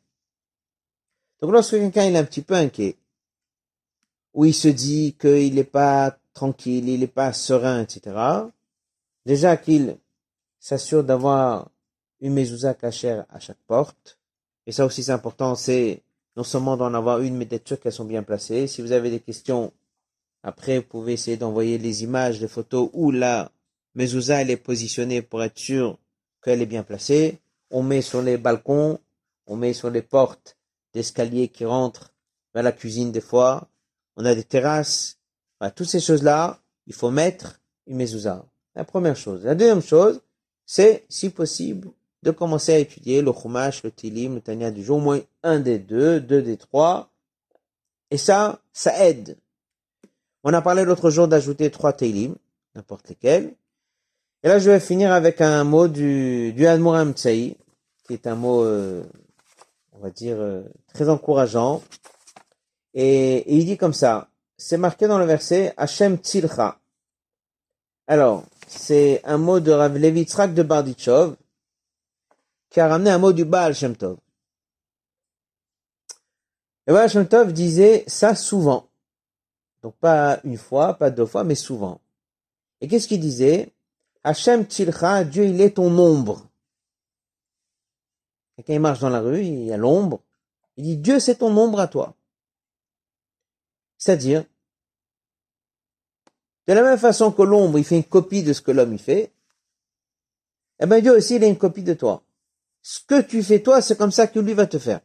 S1: Donc lorsque quelqu'un est un petit peu inquiet, ou il se dit qu'il n'est pas tranquille, il n'est pas serein, etc., déjà qu'il s'assure d'avoir une mezouza cachère à chaque porte, et ça aussi c'est important, c'est non seulement d'en avoir une, mais d'être sûr qu'elles sont bien placées. Si vous avez des questions, après vous pouvez essayer d'envoyer les images, les photos où la mezouza est positionnée pour être sûr qu'elle est bien placée. On met sur les balcons, on met sur les portes d'escalier qui rentrent vers la cuisine des fois. On a des terrasses. toutes ces choses-là, il faut mettre une mezouza. La première chose. La deuxième chose, c'est, si possible, de commencer à étudier le Chumash, le Tilim, le Tanya du jour, au moins un des deux, deux des trois. Et ça, ça aide. On a parlé l'autre jour d'ajouter trois Tilim, n'importe lesquels. Et là, je vais finir avec un mot du, du Tsaï, qui est un mot, euh, on va dire, euh, très encourageant. Et, il dit comme ça, c'est marqué dans le verset Hashem Tzilcha. Alors, c'est un mot de Rav Levitzrak de Bardichov, qui a ramené un mot du Baal Shem Tov. Le Baal Shem Tov disait ça souvent. Donc pas une fois, pas deux fois, mais souvent. Et qu'est-ce qu'il disait? Hashem Tzilcha, Dieu il est ton ombre. Quelqu'un marche dans la rue, il y a l'ombre. Il dit Dieu c'est ton ombre à toi. C'est-à-dire, de la même façon que l'ombre, il fait une copie de ce que l'homme y fait, eh bien Dieu aussi, il est une copie de toi. Ce que tu fais toi, c'est comme ça que lui va te faire.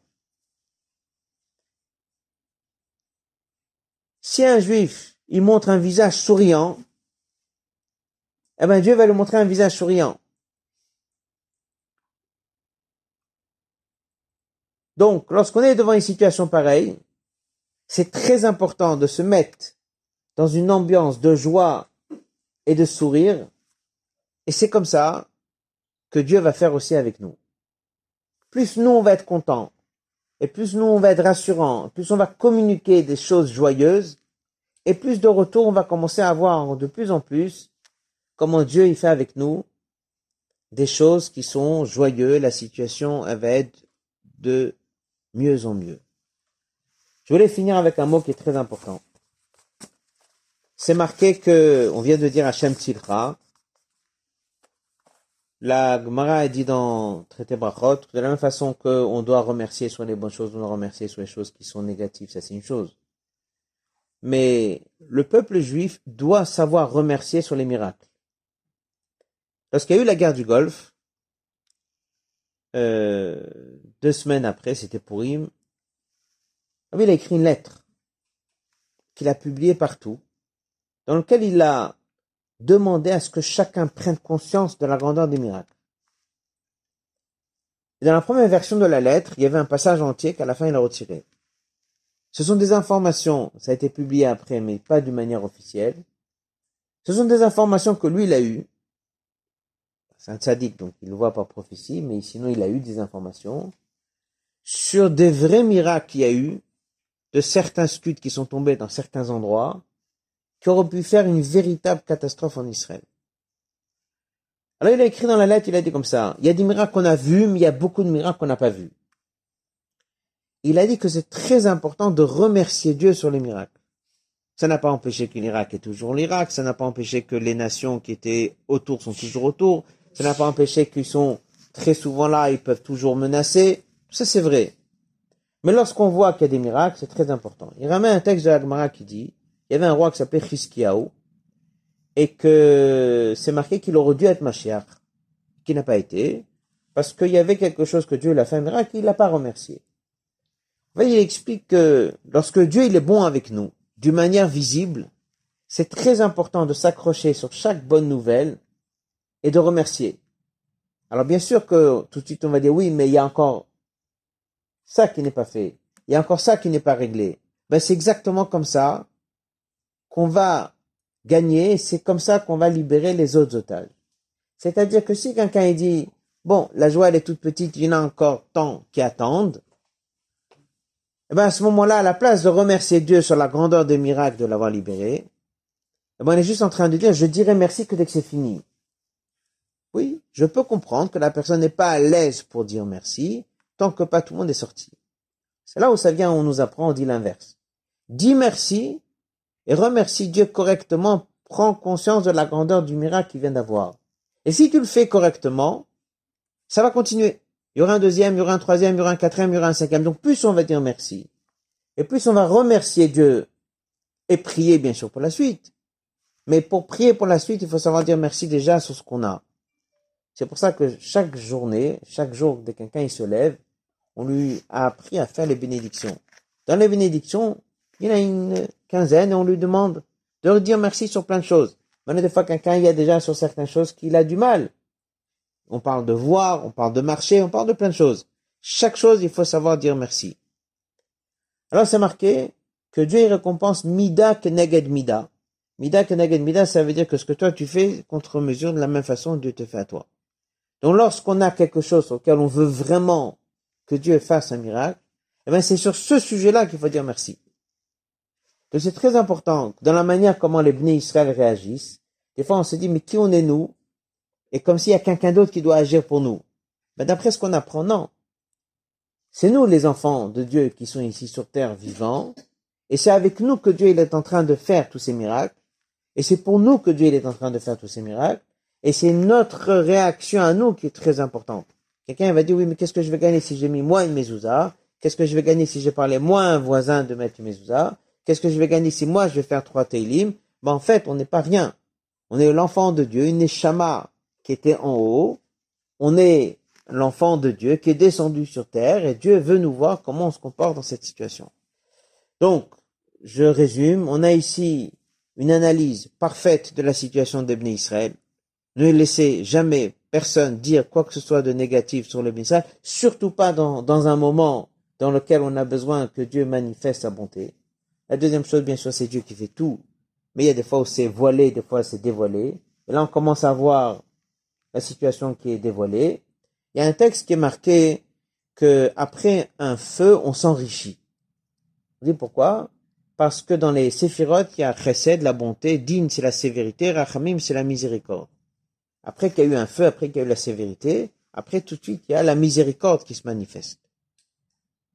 S1: Si un juif, il montre un visage souriant, eh bien Dieu va lui montrer un visage souriant. Donc, lorsqu'on est devant une situation pareille, c'est très important de se mettre dans une ambiance de joie et de sourire, et c'est comme ça que Dieu va faire aussi avec nous. Plus nous on va être contents, et plus nous on va être rassurants, plus on va communiquer des choses joyeuses, et plus de retour on va commencer à voir de plus en plus comment Dieu y fait avec nous des choses qui sont joyeuses, la situation va être de mieux en mieux. Je voulais finir avec un mot qui est très important. C'est marqué que, on vient de dire Hachem Tzilcha, La Gemara a dit dans Traité Brachot, de la même façon qu'on doit remercier sur les bonnes choses, on doit remercier sur les choses qui sont négatives, ça c'est une chose. Mais le peuple juif doit savoir remercier sur les miracles. Lorsqu'il y a eu la guerre du Golfe, euh, deux semaines après, c'était pour Im, il a écrit une lettre qu'il a publiée partout, dans laquelle il a demandé à ce que chacun prenne conscience de la grandeur des miracles. Et dans la première version de la lettre, il y avait un passage entier qu'à la fin il a retiré. Ce sont des informations, ça a été publié après, mais pas d'une manière officielle. Ce sont des informations que lui, il a eues. C'est un tzaddik, donc il le voit par prophétie, mais sinon il a eu des informations sur des vrais miracles qu'il y a eu, de certains scuds qui sont tombés dans certains endroits, qui auraient pu faire une véritable catastrophe en Israël. Alors il a écrit dans la lettre, il a dit comme ça, il y a des miracles qu'on a vus, mais il y a beaucoup de miracles qu'on n'a pas vus il a dit que c'est très important de remercier Dieu sur les miracles. Ça n'a pas empêché que l'Irak est toujours l'Irak, ça n'a pas empêché que les nations qui étaient autour sont toujours autour, ça n'a pas empêché qu'ils sont très souvent là, ils peuvent toujours menacer. Ça c'est vrai. Mais lorsqu'on voit qu'il y a des miracles, c'est très important. Il ramène un texte de l'Agmara qui dit, il y avait un roi qui s'appelait Chiskiaou, et que c'est marqué qu'il aurait dû être Mashiach, qui n'a pas été, parce qu'il y avait quelque chose que Dieu l'a fait un miracle, il l'a pas remercié il explique que lorsque Dieu est bon avec nous, d'une manière visible, c'est très important de s'accrocher sur chaque bonne nouvelle et de remercier. Alors bien sûr que tout de suite on va dire oui, mais il y a encore ça qui n'est pas fait. Il y a encore ça qui n'est pas réglé. Ben c'est exactement comme ça qu'on va gagner, c'est comme ça qu'on va libérer les autres otages. C'est-à-dire que si quelqu'un dit bon, la joie elle est toute petite, il y en a encore tant qui attendent, eh bien, à ce moment-là, à la place de remercier Dieu sur la grandeur des miracles de l'avoir libéré, eh ben, on est juste en train de dire, je dirai merci que dès que c'est fini. Oui, je peux comprendre que la personne n'est pas à l'aise pour dire merci, tant que pas tout le monde est sorti. C'est là où ça vient, on nous apprend, on dit l'inverse. Dis merci et remercie Dieu correctement, prends conscience de la grandeur du miracle qu'il vient d'avoir. Et si tu le fais correctement, ça va continuer. Il y aura un deuxième, il y aura un troisième, il y aura un quatrième, il y aura un cinquième. Donc plus on va dire merci, et plus on va remercier Dieu et prier bien sûr pour la suite. Mais pour prier pour la suite, il faut savoir dire merci déjà sur ce qu'on a. C'est pour ça que chaque journée, chaque jour que quelqu'un il se lève, on lui a appris à faire les bénédictions. Dans les bénédictions, il y a une quinzaine et on lui demande de dire merci sur plein de choses. Mais des fois, quelqu'un, il y a déjà sur certaines choses qu'il a du mal on parle de voir, on parle de marcher, on parle de plein de choses. Chaque chose, il faut savoir dire merci. Alors c'est marqué que Dieu récompense mida que neged mida. Mida que neged mida, ça veut dire que ce que toi tu fais contre mesure de la même façon Dieu te fait à toi. Donc lorsqu'on a quelque chose auquel on veut vraiment que Dieu fasse un miracle, eh bien c'est sur ce sujet-là qu'il faut dire merci. Donc c'est très important dans la manière comment les bénis Israël réagissent. Des fois on se dit mais qui on est nous? Et comme s'il y a quelqu'un d'autre qui doit agir pour nous. Mais d'après ce qu'on apprend, non. C'est nous les enfants de Dieu qui sont ici sur terre vivants, et c'est avec nous que Dieu est en train de faire tous ces miracles, et c'est pour nous que Dieu est en train de faire tous ces miracles, et c'est notre réaction à nous qui est très importante. Quelqu'un va dire, oui, mais qu'est-ce que je vais gagner si j'ai mis moi une mezouza? Qu'est-ce que je vais gagner si j'ai parlé moi un voisin de mettre une mezouza? Qu'est-ce que je vais gagner si moi je vais faire trois teilim? Ben, En fait, on n'est pas rien. On est l'enfant de Dieu, une échama qui était en haut, on est l'enfant de Dieu qui est descendu sur terre et Dieu veut nous voir comment on se comporte dans cette situation. Donc, je résume, on a ici une analyse parfaite de la situation d'Ebné Israël. Ne laissez jamais personne dire quoi que ce soit de négatif sur l'Ebné Israël, surtout pas dans, dans un moment dans lequel on a besoin que Dieu manifeste sa bonté. La deuxième chose, bien sûr, c'est Dieu qui fait tout. Mais il y a des fois où c'est voilé, des fois c'est dévoilé. Et là, on commence à voir la situation qui est dévoilée, il y a un texte qui est marqué que après un feu, on s'enrichit. Vous savez pourquoi? Parce que dans les séphirotes, il y a chesed, la bonté, din, c'est la sévérité, rachamim, c'est la miséricorde. Après qu'il y a eu un feu, après qu'il y a eu la sévérité, après tout de suite, il y a la miséricorde qui se manifeste.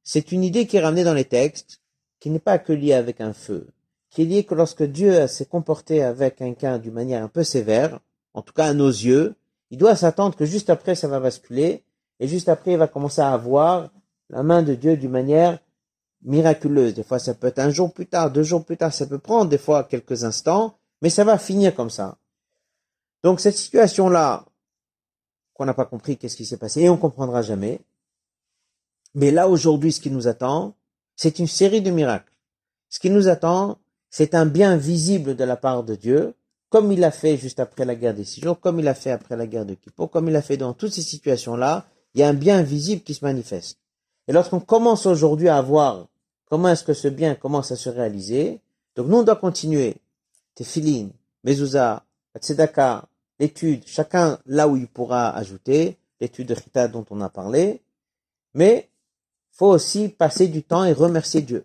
S1: C'est une idée qui est ramenée dans les textes, qui n'est pas que liée avec un feu, qui est liée que lorsque Dieu s'est comporté avec quelqu'un d'une manière un peu sévère, en tout cas à nos yeux, il doit s'attendre que juste après ça va basculer, et juste après il va commencer à avoir la main de Dieu d'une manière miraculeuse. Des fois ça peut être un jour plus tard, deux jours plus tard, ça peut prendre des fois quelques instants, mais ça va finir comme ça. Donc cette situation-là, qu'on n'a pas compris qu'est-ce qui s'est passé, et on comprendra jamais. Mais là aujourd'hui, ce qui nous attend, c'est une série de miracles. Ce qui nous attend, c'est un bien visible de la part de Dieu, comme il a fait juste après la guerre des six jours, comme il a fait après la guerre de Kippour, comme il a fait dans toutes ces situations-là, il y a un bien visible qui se manifeste. Et lorsqu'on commence aujourd'hui à voir comment est-ce que ce bien commence à se réaliser, donc nous on doit continuer. Tefilin, Mezouza, Tzedaka, l'étude, chacun là où il pourra ajouter, l'étude de Rita dont on a parlé, mais faut aussi passer du temps et remercier Dieu.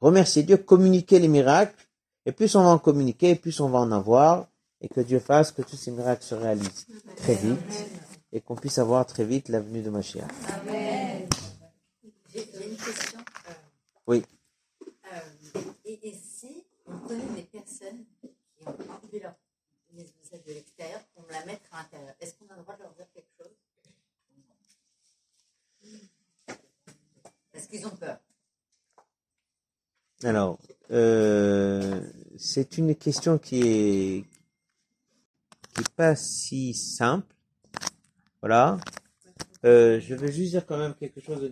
S1: Remercier Dieu, communiquer les miracles, et plus on va en communiquer, plus on va en avoir, et que Dieu fasse que tous ces miracles se réalisent très vite, et qu'on puisse avoir très vite la venue de Mashiach.
S2: Amen. J'ai une question.
S1: Oui.
S2: Euh, et, et, si on connaît des personnes qui ont enlevé leur les de l'extérieur la mettre à l'intérieur, est-ce qu'on a le droit de leur dire quelque chose? Est-ce qu'ils ont peur?
S1: Alors, euh, c'est une question qui est qui pas si simple. Voilà. Euh, je vais juste dire quand même quelque chose au niveau